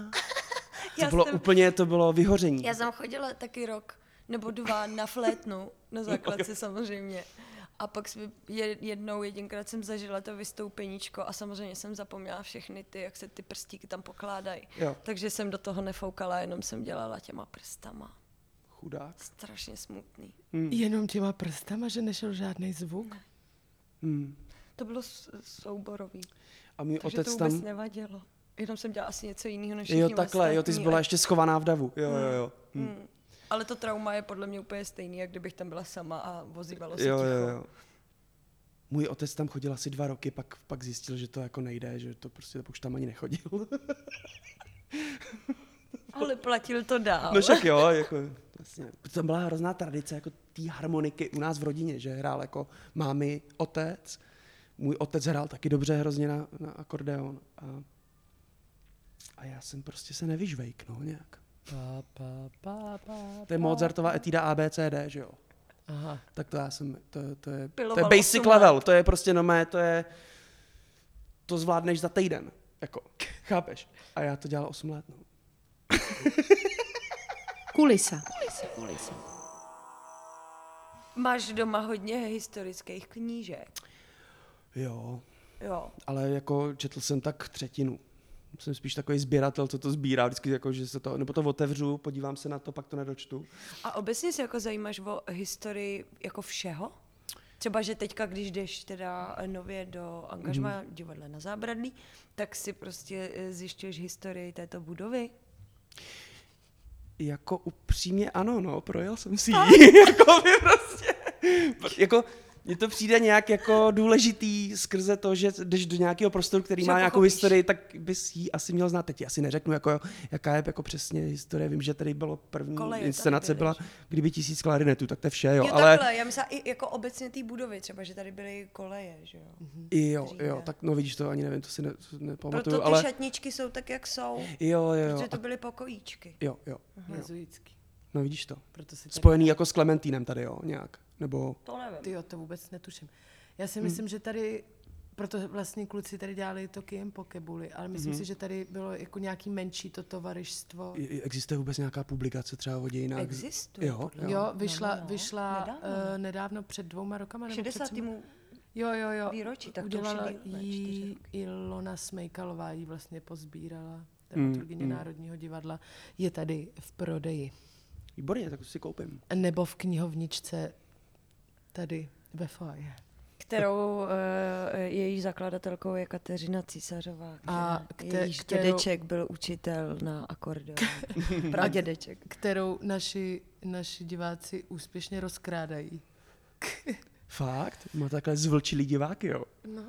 To Já bylo jsem- úplně, to bylo vyhoření. Já jsem chodila taky rok nebo dva na flétnu, na základce samozřejmě. A pak jednou, jedinkrát jsem zažila to vystoupeníčko a samozřejmě jsem zapomněla všechny ty, jak se ty prstíky tam pokládají. Jo. Takže jsem do toho nefoukala, jenom jsem dělala těma prstama. Chudák. Strašně smutný. Jenom těma prstama, že nešel žádný zvuk? Hmm. To bylo souborový. A můj Takže otec to vůbec tam... nevadilo. Jenom jsem dělala asi něco jiného než Jo, takhle, jo, ty jsi byla a- ještě schovaná v davu. Jo, jo, jo. Hm. Hmm. Ale to trauma je podle mě úplně stejný, jak kdybych tam byla sama a vozívalo se Jo, ticho. jo, jo. Můj otec tam chodil asi dva roky, pak, pak zjistil, že to jako nejde, že to prostě už tam ani nechodil. Ale platil to dál. No však jo, jako, vlastně. To byla hrozná tradice jako té harmoniky u nás v rodině, že hrál jako mámy, otec. Můj otec hrál taky dobře hrozně na, na akordeon. A, a já jsem prostě se nevyžvejknul nějak. Pa, pa, pa, pa, To je Mozartova etída ABCD, že jo? Aha. Tak to já jsem, to, to je, to je basic level, let. to je prostě no mé, to je, to zvládneš za týden, jako, chápeš? A já to dělal 8 let, no. Kulisa. Máš doma hodně historických knížek. Jo, Jo. ale jako četl jsem tak třetinu. Jsem spíš takový sběratel, co to sbírá, vždycky jako, že se to, nebo to otevřu, podívám se na to, pak to nedočtu. A obecně se jako zajímáš o historii jako všeho? Třeba, že teďka, když jdeš teda nově do angažma Mhm. divadla na Zábradlí, tak si prostě eh, zjišťuješ historii této budovy? Jako upřímně ano, no, projel jsem si ji. jako by prostě, jako, mně to přijde nějak jako důležitý skrze to, že jdeš do nějakého prostoru, který Že má jako nějakou pochopíš. historii, tak bys ji asi měl znát. Teď asi neřeknu, jako, jaká je jako přesně historie. Vím, že tady bylo první Koleje inscenace byla, kdyby tisíc klarinetů, tak to je vše, jo. Jo, ale takhle, já myslím i jako obecně té budovy, třeba, že tady byly koleje, že jo? i jo, dříve. jo, tak no vidíš to, ani nevím, to si ne, to nepamatuju, Proto ty ale šatničky jsou tak, jak jsou, jo, jo, jo, protože to byly pokojíčky. jo, jo, Jezuitský. no vidíš to. Proto si tak... Spojený jako s Klementínem tady, jo, nějak, nebo To nevím. Ty jo, to vůbec netuším. Já Hmm. si myslím, že tady, proto vlastně kluci tady dělali to Kiem Pokebuly, ale myslím Mhm. si, že tady bylo jako nějaký menší to tovarištvo. existuje vůbec nějaká publikace třeba o dějinách? Existuje, Jo, Jo, No, vyšla, no, no. vyšla Nedávno, nedávno, ne? uh, nedávno před dvouma rokama. Nebo před 60. třema- mu Jo, jo, jo. výročí, tak to už Udělala ne, čtyři jí. Ilona Smejkalová, jí vlastně pozbírala, dramaturgyně mm. Národního divadla. Je tady v prodeji. Výborně, tak to si koupím. Nebo v knihovničce tady ve foaje. kterou uh, její zakladatelkou je Kateřina Císařová. A kte- jejíž kterou- dědeček byl učitel na akordeon. Pradědeček. Kterou naši, naši diváci úspěšně rozkrádají. Fakt? Má takhle zvlčilý diváky, jo? No.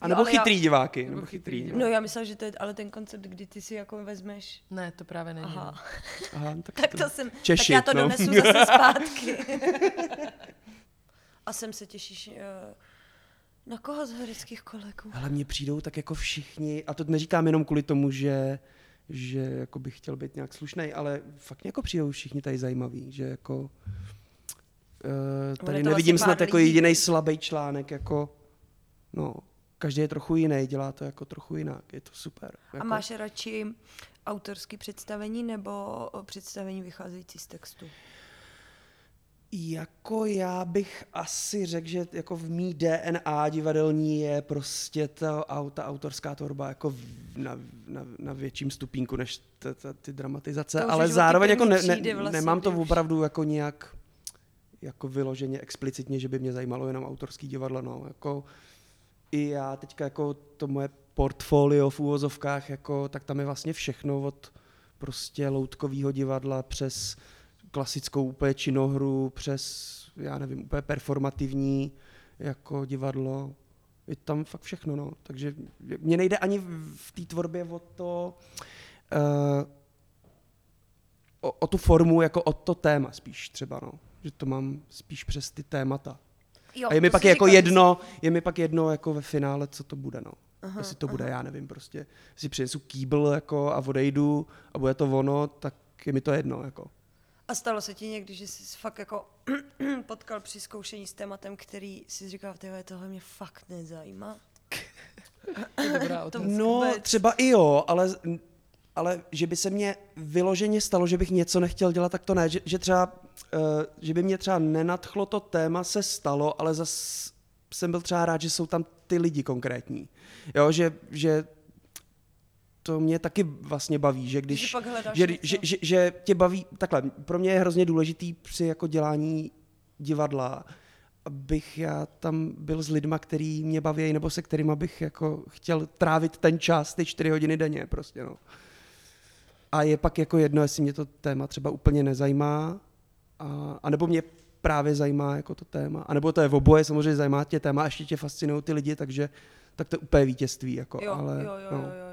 A nebo já- chytrý diváky. Nebo Nebo chytrý chytrý. No já myslím, že to je ale ten koncept, kdy ty si jako vezmeš Ne, to právě není. Aha, Aha, tak, tak to jsem, Češi, tak já to no. donesu zase zpátky. A sem se těšíš eh, na koho z hereckých kolegů? Ale mně přijdou tak jako všichni, a to neříkám jenom kvůli tomu, že, že jako bych chtěl být nějak slušný, ale fakt mě jako přijdou všichni tady zajímaví, že jako uh, tady nevidím vlastně snad jako jediný slabý článek, jako no, každý je trochu jiný, dělá to jako trochu jinak, je to super. A Jako, máš radši autorský představení nebo představení vycházející z textu? Jako já bych asi řekl, že jako v mý DNA divadelní je prostě ta, ta autorská tvorba jako na, na, na větším stupínku než t, t, ty dramatizace, ale zároveň jako ne, ne, vlastně, nemám to opravdu jako nějak jako vyloženě explicitně, že by mě zajímalo jenom autorský divadlo, no, jako i já teďka jako to moje portfolio v úvozovkách, jako, tak tam je vlastně všechno od prostě loutkového divadla přes klasickou úplně činohru, přes, já nevím, úplně performativní jako divadlo. Je tam fakt všechno, no. Takže mně nejde ani v, té tvorbě o to, uh, o, o tu formu, jako o to téma spíš třeba, no. Že to mám spíš přes ty témata. Jo, A je mi pak jako říkal, že jedno, je mi pak jedno jako ve finále, co to bude, no. Aha, Jestli to bude, já nevím, prostě, si přinesu kýbl jako a odejdu a bude to ono, tak je mi to jedno, jako. A stalo se ti někdy, že jsi fakt jako potkal při zkoušení s tématem, který si říkal, tyhle, tohle mě fakt nezajímá? To. No, vůbec. třeba i jo, ale, ale že by se mně vyloženě stalo, že bych něco nechtěl dělat, tak to ne. Že, že třeba, uh, že by mě třeba nenadchlo to téma, se stalo, ale zas jsem byl třeba rád, že jsou tam ty lidi konkrétní. Jo, že, že to mě taky vlastně baví, že když... Že že, něco. že, že, že tě baví, takhle, pro mě je hrozně důležitý při jako dělání divadla, abych já tam byl s lidma, který mě baví, nebo se kterými bych jako chtěl trávit ten čas, ty čtyři hodiny denně prostě, no. A je pak jako jedno, jestli mě to téma třeba úplně nezajímá, a, a nebo mě právě zajímá jako to téma, a nebo to je v oboje, samozřejmě zajímá tě téma, a ještě tě fascinují ty lidi, takže tak to je úplně vítězství, jako, Jo, ale, jo, jo, no. jo, jo.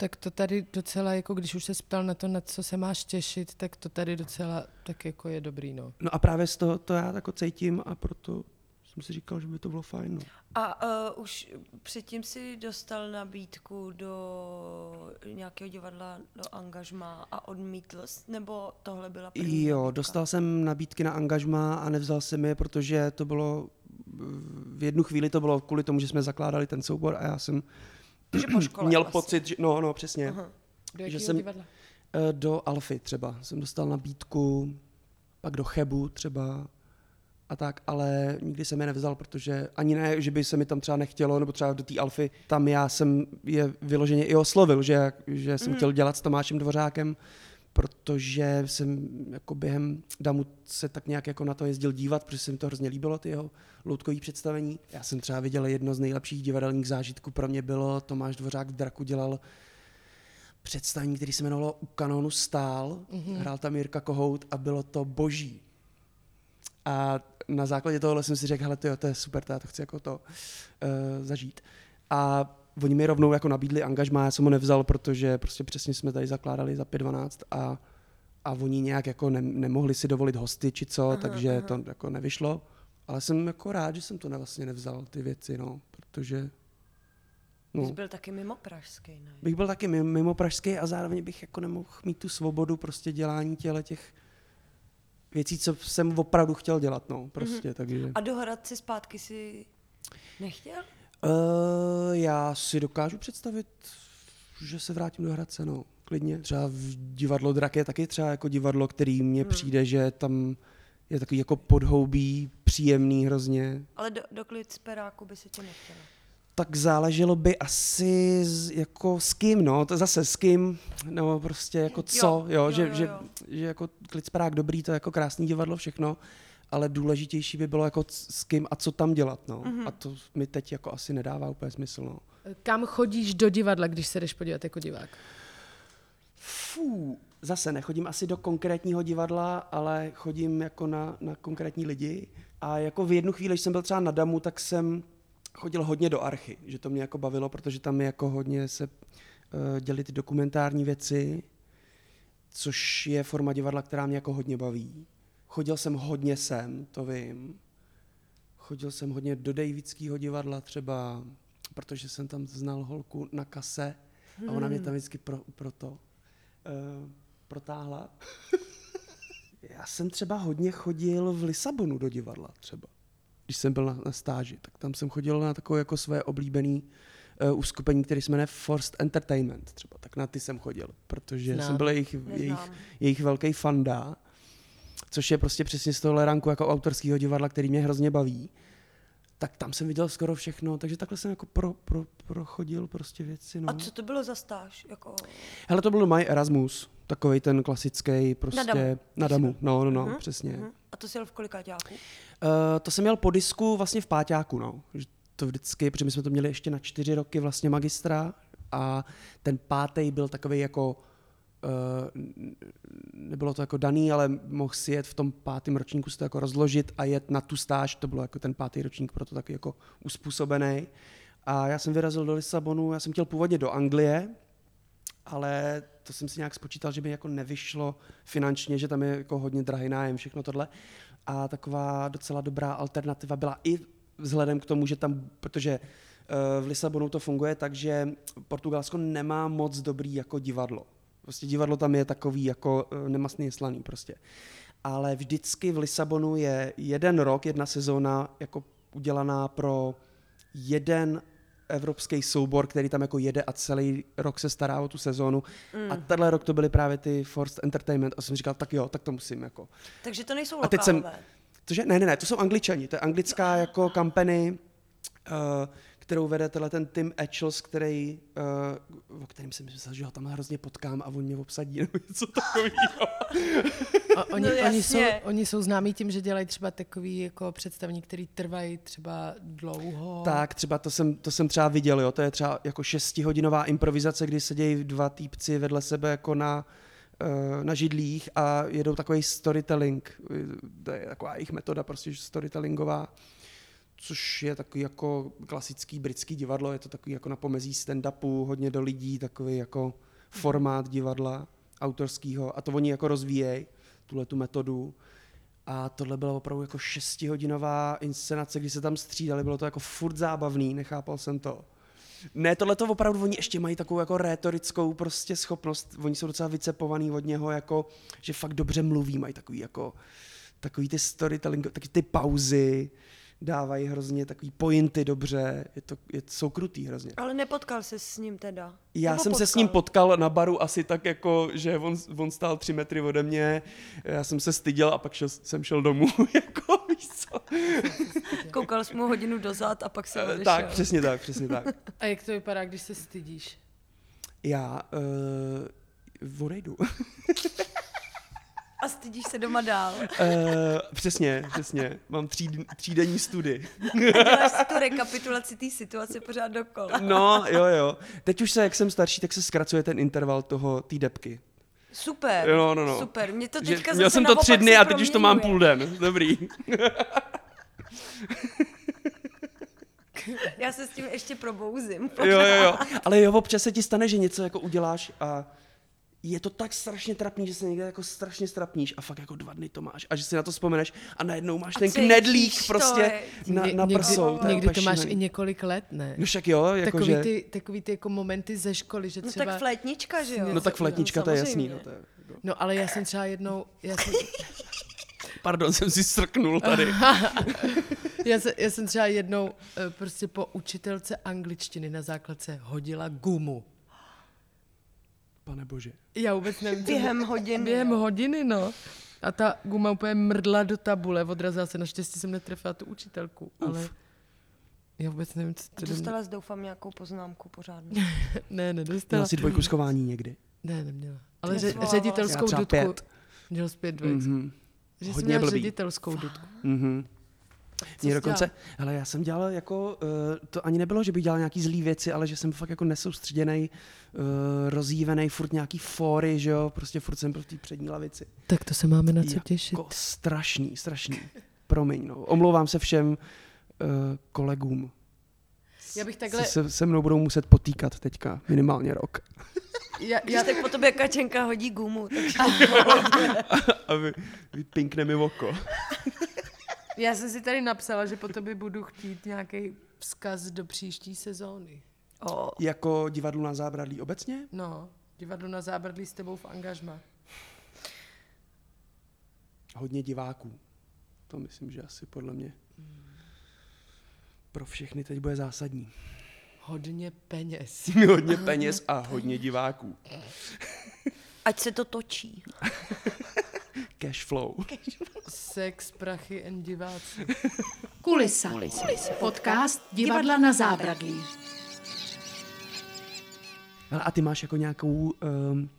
Tak to tady docela, jako když už se ptal na to, na co se máš těšit, tak to tady docela tak jako je dobrý, no. No a právě z toho to já jako cítím a proto jsem si říkal, že by to bylo fajn. No. A uh, už předtím si dostal nabídku do nějakého divadla, do angažma a odmítl jsi, nebo tohle byla první Jo, nabídka? dostal jsem nabídky na angažma a nevzal jsem je, protože to bylo, v jednu chvíli to bylo kvůli tomu, že jsme zakládali ten soubor a já jsem Takže po škole měl vlastně. pocit, že, no, no, přesně, Aha. Do jakého jsem- divadla? Eh, do Alfy třeba jsem dostal nabídku, pak do Chebu třeba a tak, ale nikdy jsem je nevzal, protože ani ne, že by se mi tam třeba nechtělo, nebo třeba do té Alfy, tam já jsem je vyloženě i oslovil, že, že jsem Mm. chtěl dělat s Tomášem Dvořákem, protože jsem jako během Damu se tak nějak jako na to jezdil dívat, protože se mi to hrozně líbilo, ty jeho loutkový představení. Já jsem třeba viděl jedno z nejlepších divadelních zážitků pro mě bylo, Tomáš Dvořák v Draku dělal představení, který se jmenovalo U kanonu stál, mm-hmm. hrál tam Jirka Kohout a bylo to boží. A na základě tohohle jsem si řekl, hele, to je super, to já to chci jako to uh, zažít. A oni mi rovnou jako nabídli angažmá, já jsem ho nevzal, protože prostě přesně jsme tady zakládali za 5.12 a, a oni nějak jako ne, nemohli si dovolit hosty či co, aha, takže aha. to jako nevyšlo. Ale jsem jako rád, že jsem to vlastně nevzal, ty věci, no, protože no, byl taky mimo pražský, ne? bych byl taky mimo, mimo pražský a zároveň bych jako nemohl mít tu svobodu prostě dělání těle těch věcí, co jsem opravdu chtěl dělat, no, prostě, mm-hmm. takže. A do Hradce zpátky si nechtěl? Uh, já si dokážu představit, že se vrátím do Hradce, no, klidně. Třeba v divadlo Drak je taky třeba jako divadlo, který mně hmm. přijde, že tam je takový jako podhoubí, příjemný hrozně. Ale do, do klid z peráku by si tě nechtěl. Tak záleželo by asi z, jako s kým, no, to zase s kým, no prostě jako co, jo, Jo, jo, že, jo, že, jo. že jako Klicperák dobrý, to je jako krásný divadlo, všechno, ale důležitější by bylo jako s kým a co tam dělat, no. A to mi teď jako asi nedává úplně smysl, no. Kam chodíš do divadla, když se jdeš podívat jako divák? Fú, zase nechodím asi do konkrétního divadla, ale chodím jako na, na konkrétní lidi. A jako v jednu chvíli, když jsem byl třeba na Damu, tak jsem chodil hodně do archy, že to mě jako bavilo, protože tam je jako hodně se uh, děly ty dokumentární věci, což je forma divadla, která mě jako hodně baví. Chodil jsem hodně sem, to vím. Chodil jsem hodně do Davidského divadla třeba, protože jsem tam znal holku na kase a ona mě tam vždycky pro, pro to uh, protáhla. Já jsem třeba hodně chodil v Lisabonu do divadla třeba. Když jsem byl na, na stáži, tak tam jsem chodil na takové jako své oblíbené uh, uskupení, které se jmenuje Forced Entertainment třeba. Tak na ty jsem chodil, protože Znám. jsem byl jejich, jejich, jejich velký fanda, což je prostě přesně z toho ranku jako autorského divadla, který mě hrozně baví. Tak tam jsem viděl skoro všechno, takže takhle jsem jako pro, pro, prochodil prostě věci. No. A co to bylo za stáž? Jako... Hele, to byl My Erasmus, takový ten klasický prostě... Damu. Na damu, no, no, no, Mhm, přesně. Mhm. A to jsi jel v kolikáťáku? Uh, to jsem měl po disku vlastně v páťáku, no. Že To vždycky, protože my jsme to měli ještě na čtyři roky vlastně magistra a ten pátý byl takový jako nebylo to jako daný, ale mohl si jet v tom pátém ročníku si to jako rozložit a jet na tu stáž, to bylo jako ten pátý ročník, proto taky jako uspůsobený. A já jsem vyrazil do Lisabonu, já jsem chtěl původně do Anglie, ale to jsem si nějak spočítal, že by jako nevyšlo finančně, že tam je jako hodně drahý nájem, všechno tohle. A taková docela dobrá alternativa byla i vzhledem k tomu, že tam, protože eh, v Lisabonu to funguje tak, že Portugalsko nemá moc dobrý jako divadlo. Prostě divadlo tam je takový jako eh, nemastný slaný prostě. Ale vždycky v Lisabonu je jeden rok, jedna sezóna jako udělaná pro jeden evropský soubor, který tam jako jede a celý rok se stará o tu sezónu. Mm. A tenhle rok to byly právě ty Forced Entertainment a jsem říkal, tak jo, tak to musím jako. Takže to nejsou A teď jsem- lokálové. Cože? Ne, ne, ne, to jsou angličani, to je anglická jako company, uh, kterou vede tenhle ten Tim Etchells, který, uh, o kterým jsem myslel, že ho tam hrozně potkám a on mě obsadí nebo něco takového. O, oni, No oni, jsou, oni jsou známí tím, že dělají třeba takový jako představení, který trvají třeba dlouho. Tak, třeba to jsem, to jsem třeba viděl, jo, to je třeba jako šestihodinová improvizace, kdy sedějí dva týpci vedle sebe jako na, eh, na židlích a jedou takový storytelling. To je taková jejich metoda, prostě storytellingová, což je takový jako klasický britský divadlo, je to takový jako na pomezí stand-upu, hodně do lidí, takový jako formát divadla autorského a to oni jako rozvíjejí, tuhle tu metodu. A tohle byla opravdu jako šestihodinová inscenace, kdy se tam střídali, bylo to jako furt zábavný, nechápal jsem to. Ne, tohle to opravdu, oni ještě mají takovou jako rétorickou prostě schopnost, oni jsou docela vycepovaný od něho, jako, že fakt dobře mluví, mají takový jako, takový ty storytelling, taky ty pauzy, dávají hrozně takový pointy dobře, je to, je, jsou krutý hrozně. Ale nepotkal se s ním teda? Já Nebo jsem se s ním potkal na baru asi tak jako, že on, on stál tři metry ode mě, já jsem se styděl a pak šel, jsem šel domů, jako víš co. Koukal jsi mu hodinu dozad a pak se Eh, odešel. Tak, přesně tak, přesně tak. A jak to vypadá, když se stydíš? Já uh, odejdu. uh, A stydíš se doma dál. přesně, přesně. Mám tří, třídenní studi. A děláš si tu rekapitulaci té situace pořád dokola. No, jo, jo. Teď už se, jak jsem starší, tak se zkracuje ten interval toho, té depky. Super. Jo, no, no. Super. Mě to Že, teďka měl zase jsem to tři dny a teď už to mám půl den. Dobrý. Já se s tím ještě probouzím. Jo, jo, jo. Ale jo, občas se ti stane, že něco jako uděláš a je to tak strašně trapný, že se někde jako strašně strapníš a fakt jako dva dny to máš a že si na to vzpomeneš a najednou máš A ten knedlík to, prostě je- na, na někdy, prsou. někdy úplně to máš i několik let, ne? No však jo, takový, jakože... ty, takový ty jako momenty ze školy, že No třeba... tak flétnička, že jo? No tak fletnička, to je jasný. No, to je, no. No ale já jsem třeba jednou, já jsem, Pardon, jsem si strknul tady. já, jsem, já jsem třeba jednou eh, prostě po učitelce angličtiny na základce hodila gumu. Pane bože. Já vůbec nevím. Během hodiny. Během hodiny, no. A ta guma úplně mrdla do tabule, odrazila se, naštěstí jsem netrefila tu učitelku, ale já vůbec nevím, co to Dostala jsi, doufám, nějakou poznámku pořádnou. Ne, Měla nedostala. si dvojku schování někdy. Ne, neměla. Ale ře- ředitelskou dudku. pět. Měl zpět dvojku. Mhm. Že jsi Hodně měl blbý. ředitelskou dudku. Mhm. Mě dokonce, ale já jsem dělal jako, uh, to ani nebylo, že bych dělal nějaký zlý věci, ale že jsem fakt jako nesoustředěný, uh, rozjívený, furt nějaký fóry, že jo, prostě furt jsem byl v té přední lavici. Tak to se máme na co jako těšit. strašný, strašný. Promiň, no. Omlouvám se všem uh, kolegům. Já bych Se, takhle, se, se mnou budou muset potýkat teďka minimálně rok. já, já, tak po tobě Kačenka hodí gumu, takže A vy, vy pinkne mi oko. já jsem si tady napsala, že po tobě budu chtít nějaký vzkaz do příští sezóny. o, Jako divadlu na zábradlí obecně? No, divadlo na zábradlí s tebou v angažma. Hodně diváků. To myslím, že asi podle mě pro všechny teď bude zásadní. Hodně peněz. hodně peněz a hodně diváků. ať se to točí. Cash flow. Sex, prachy and diváci. Kulisa. Podcast Divadla na zábradlí. Hele, a ty máš jako nějakou, um,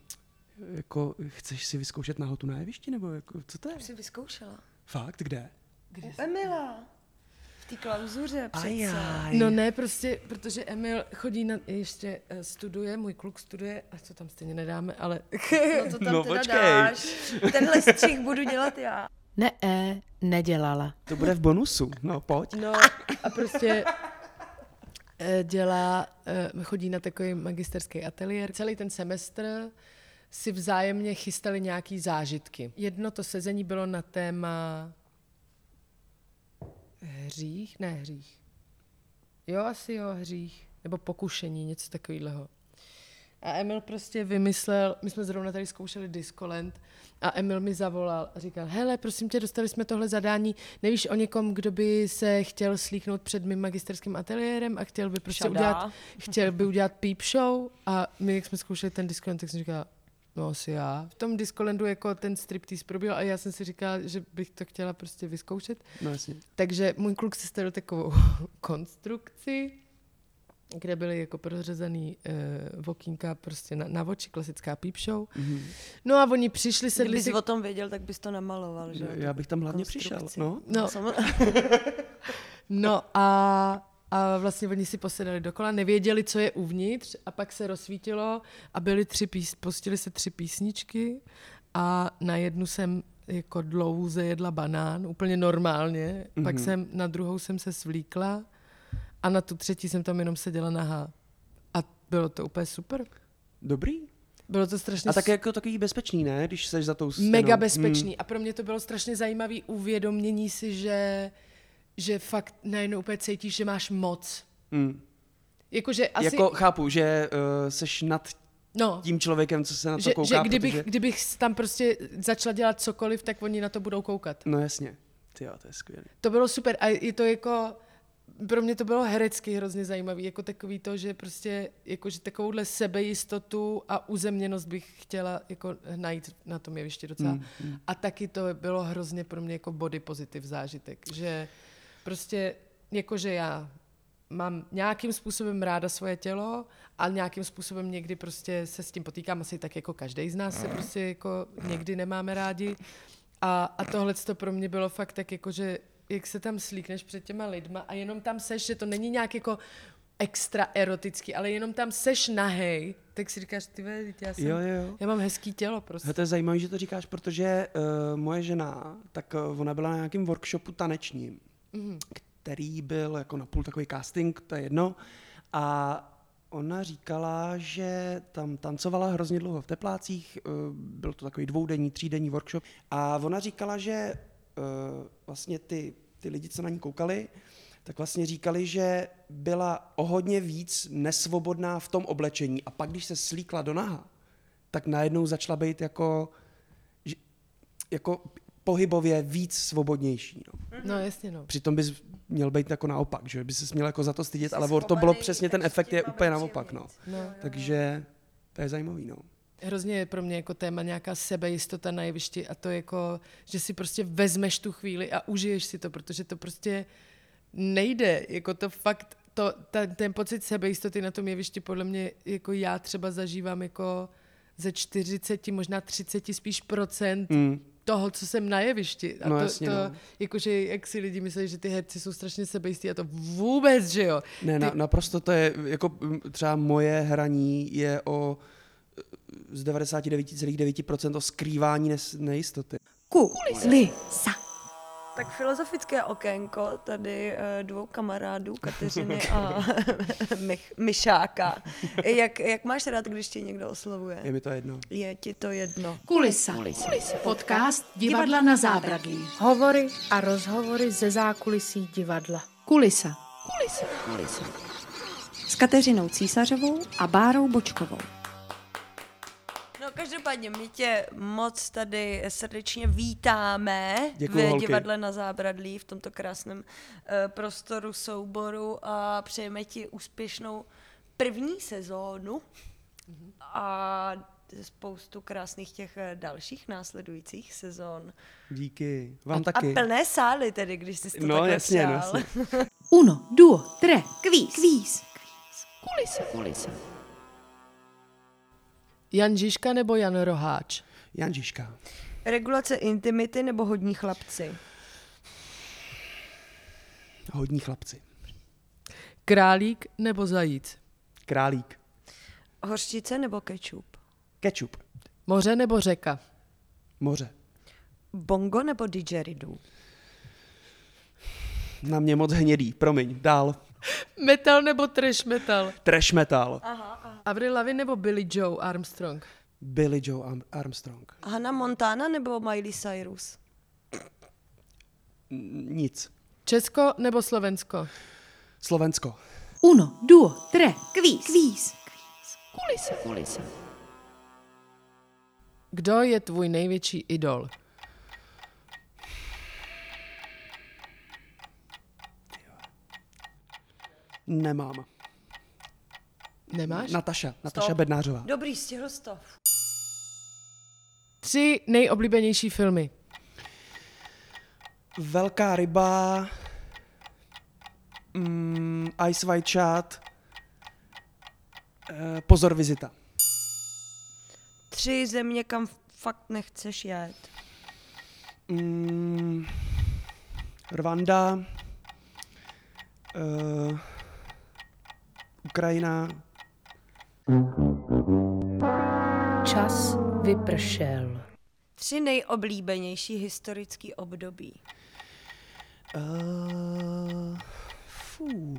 jako chceš si vyzkoušet nahotu na jevišti, nebo jako, co to je? Jsi vyzkoušela. Fakt, kde? U Emila. V té klauzuře přece. No ne, prostě, protože Emil chodí na, ještě eh, studuje, můj kluk studuje, a co tam stejně nedáme, ale No to tam No, teda počkej. dáš. Tenhle střih budu dělat já. Ne, e, nedělala. To bude v bonusu, no pojď. No a prostě eh, dělá, eh, chodí na takový magisterský ateliér. Celý ten semestr si vzájemně chystali nějaký zážitky. Jedno to sezení bylo na téma hřích, ne hřích. Jo, asi jo, hřích. Nebo pokušení, něco takového. A Emil prostě vymyslel, my jsme zrovna tady zkoušeli Discolent a Emil mi zavolal a říkal, hele, prosím tě, dostali jsme tohle zadání, nevíš o někom, kdo by se chtěl slíknout před mým magisterským ateliérem a chtěl by prostě Šadá. udělat, chtěl by udělat peep show a my, jak jsme zkoušeli ten Discolent, tak jsem říkala, no asi já. V tom Discolendu jako ten striptease proběhl a já jsem si říkala, že bych to chtěla prostě vyzkoušet. No jasně. Takže můj kluk se stavil takovou konstrukci, kde byly jako prořezaný uh, vokínka prostě na, na oči, klasická peep show. Mm-hmm. No a oni přišli, sedli Kdybys si... o tom věděl, tak bys to namaloval, že? Já bych tam hlavně přišel, no. No, no a, a vlastně oni si posedali dokola, nevěděli, co je uvnitř a pak se rozsvítilo a byly tři pís, pustili se tři písničky a na jednu jsem jako dlouze jedla banán, úplně normálně, mm-hmm. pak jsem, na druhou jsem se svlíkla a na tu třetí jsem tam jenom seděla nahá. A bylo to úplně super. Dobrý. Bylo to strašně A tak jako takový bezpečný, ne? Když seš za tou stěnou. mega bezpečný. A pro mě to bylo strašně zajímavé uvědomění si, že, že fakt najednou úplně cítíš, že máš moc. Mm. Mm. Jakože asi... Jako chápu, že uh, seš nad no, tím člověkem, co se na to že, kouká, že kdybych, protože... kdybych tam prostě začala dělat cokoliv, tak oni na to budou koukat. No jasně. Ty jo, to je skvělé. To bylo super a je to jako, pro mě to bylo herecky hrozně zajímavý, jako takový to, že prostě, jako, že takovouhle sebejistotu a uzemněnost bych chtěla jako najít na tom jevišti docela. Mm, mm. A taky to bylo hrozně pro mě jako body pozitiv zážitek, že prostě, jakože já mám nějakým způsobem ráda svoje tělo a nějakým způsobem někdy prostě se s tím potýkám, asi tak jako každý z nás se prostě jako někdy nemáme rádi. A, a tohle to pro mě bylo fakt tak jako, že jak se tam slíkneš před těma lidma a jenom tam seš, že to není nějak jako extra erotický, ale jenom tam seš nahej, tak si říkáš, ty vždyť já, jsem, Jo, jo, já mám hezký tělo prostě. Hele, to je zajímavé, že to říkáš, protože uh, moje žena, tak uh, ona byla na nějakém workshopu tanečním, mm. který byl jako napůl takový casting, to je jedno. A ona říkala, že tam tancovala hrozně dlouho v teplácích, uh, byl to takový dvoudenní, třídenní workshop. A ona říkala, že vlastně ty, ty lidi, co na ní koukali, tak vlastně říkali, že byla o hodně víc nesvobodná v tom oblečení. A pak, když se slíkla do naha, tak najednou začala být jako, jako pohybově víc svobodnější. No. No jasně, no. Přitom bys měl být jako naopak, že by se měl jako za to stydět, ale to bylo přesně ten efekt je úplně naopak. No. no. Takže to je zajímavý. No. Hrozně je pro mě jako téma nějaká sebejistota na jevišti a to jako, že si prostě vezmeš tu chvíli a užiješ si to, protože to prostě nejde, jako to fakt, to, ta, ten pocit sebejistoty na tom jevišti podle mě, jako já třeba zažívám jako ze 40, možná 30 spíš procent Mm. toho, co jsem na jevišti. A No to, jasně, to no. jakože, jak si lidi myslí, že ty herci jsou strašně sebejistí a to vůbec, že jo. Ne, na, naprosto to je, jako třeba moje hraní je o z 99,9% o skrývání nejistoty. Kulisa. Tak filozofické okénko tady eh, dvou kamarádů, Kateřiny a Mich- Myšáka. Jak, jak máš rád, když tě někdo oslovuje? Je mi to jedno. Je ti to jedno. Kulisa. Podcast divadla na zábradlí. Hovory a rozhovory ze zákulisí divadla. Kulisa. S Kateřinou Císařovou a Bárou Bočkovou. Každopádně my tě moc tady srdečně vítáme Děkuju, v holky. divadle na Zábradlí, v tomto krásném uh, prostoru souboru a přejeme ti úspěšnou první sezónu a spoustu krásných těch eh, dalších následujících sezón. Díky. Vám A taky. plné sály tedy, když jsi to No takhle jasně, no, jasně. Uno, duo, tre, kvíz. Kvíz. Jan Žižka nebo Jan Roháč? Jan Žižka. Regulace intimity nebo hodní chlapci? Hodní chlapci. Králík nebo zajíc? Králík. Hořčice nebo kečup? Ketchup. Moře nebo řeka? Moře. Bongo nebo didgeridoo? Na mě moc hnědý. Promiň. Dál. Metal nebo trash metal? Trash metal. Avril Lavigne nebo Billy Joe Armstrong? Billy Joe Arm- Armstrong. Hannah Montana nebo Miley Cyrus? Nic. Česko nebo Slovensko? Slovensko. Uno, duo, tre, kvíz. Kvíz. Kdo je tvůj největší idol? Nemám. Nemáš? Nataša. Nataša Stop. Bednářová. Dobrý, stihl to. Tři nejoblíbenější filmy. Velká ryba. Mm, Ice White Chat. Eh, pozor, vizita. Tři země, kam fakt nechceš jet. Mm, Rwanda. Uh, Ukrajina. Čas vypršel. Tři nejoblíbenější historický období. Uh, fů.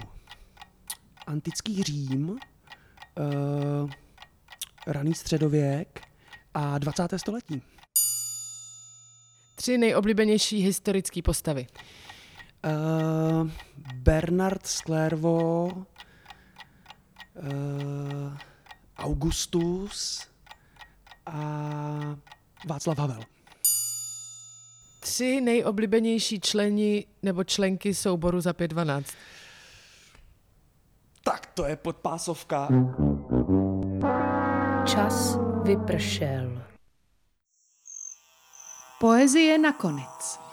Antický Řím. Uh, raný středověk a 20. století. Tři nejoblíbenější historické postavy. Uh, Bernard Clairvaux, uh, Augustus a Václav Havel. Tři nejoblíbenější členi nebo členky souboru za 512. Tak to je podpásovka. Čas vypršel. Poezie nakonec.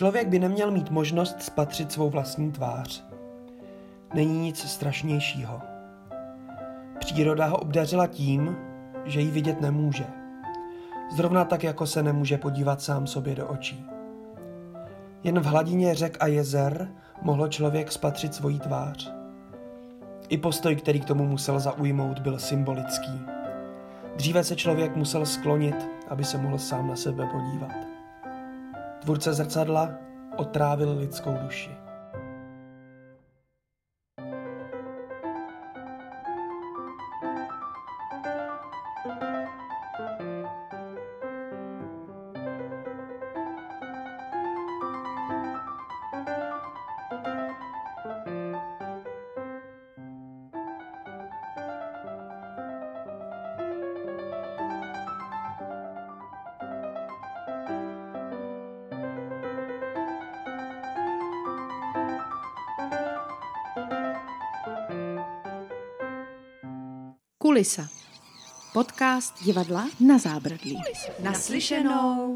Člověk by neměl mít možnost spatřit svou vlastní tvář. Není nic strašnějšího. Příroda ho obdařila tím, že ji vidět nemůže. Zrovna tak, jako se nemůže podívat sám sobě do očí. Jen v hladině řek a jezer mohlo člověk spatřit svoji tvář. I postoj, který k tomu musel zaujmout, byl symbolický. Dříve se člověk musel sklonit, aby se mohl sám na sebe podívat. Tvůrce zrcadla otrávil lidskou duši. Kulisa. Podcast divadla na zábradlí. Naslyšenou.